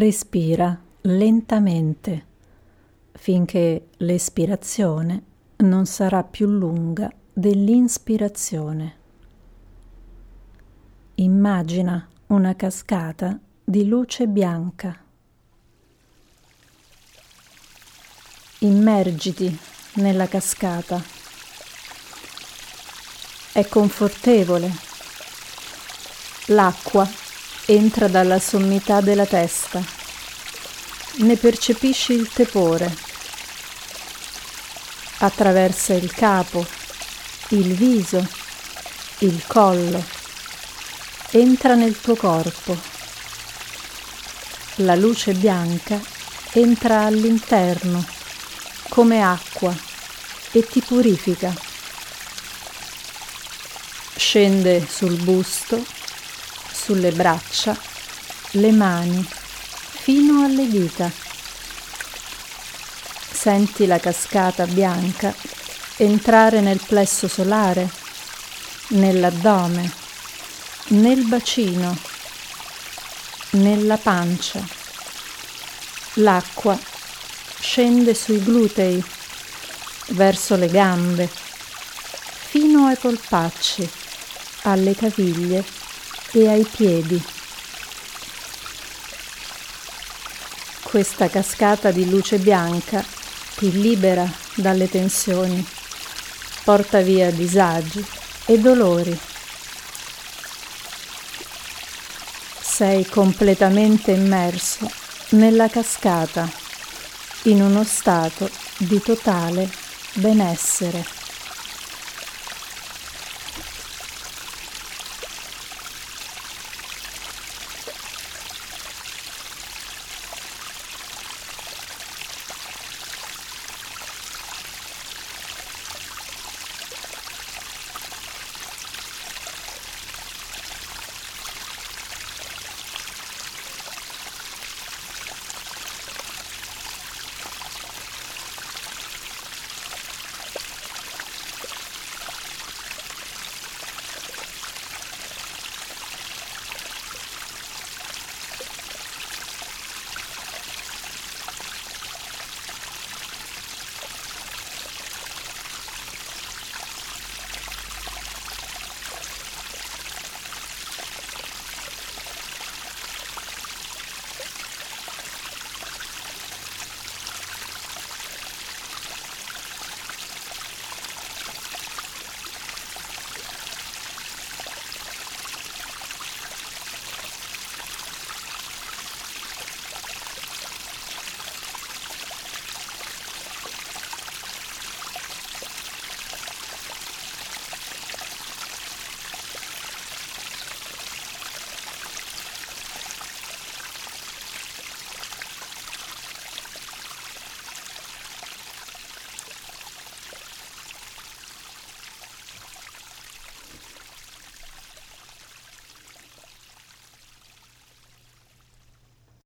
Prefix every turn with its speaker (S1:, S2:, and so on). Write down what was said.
S1: Respira lentamente finché l'espirazione non sarà più lunga dell'inspirazione. Immagina una cascata di luce bianca. Immergiti nella cascata. È confortevole. L'acqua entra dalla sommità della testa. Ne percepisci il tepore. Attraversa il capo, il viso, il collo. Entra nel tuo corpo. La luce bianca entra all'interno come acqua e ti purifica. Scende sul busto, sulle braccia, le mani, fino alle dita. Senti la cascata bianca entrare nel plesso solare, nell'addome, nel bacino, nella pancia. L'acqua scende sui glutei, verso le gambe, fino ai polpacci, alle caviglie e ai piedi. Questa cascata di luce bianca ti libera dalle tensioni, porta via disagi e dolori. Sei completamente immerso nella cascata in uno stato di totale benessere.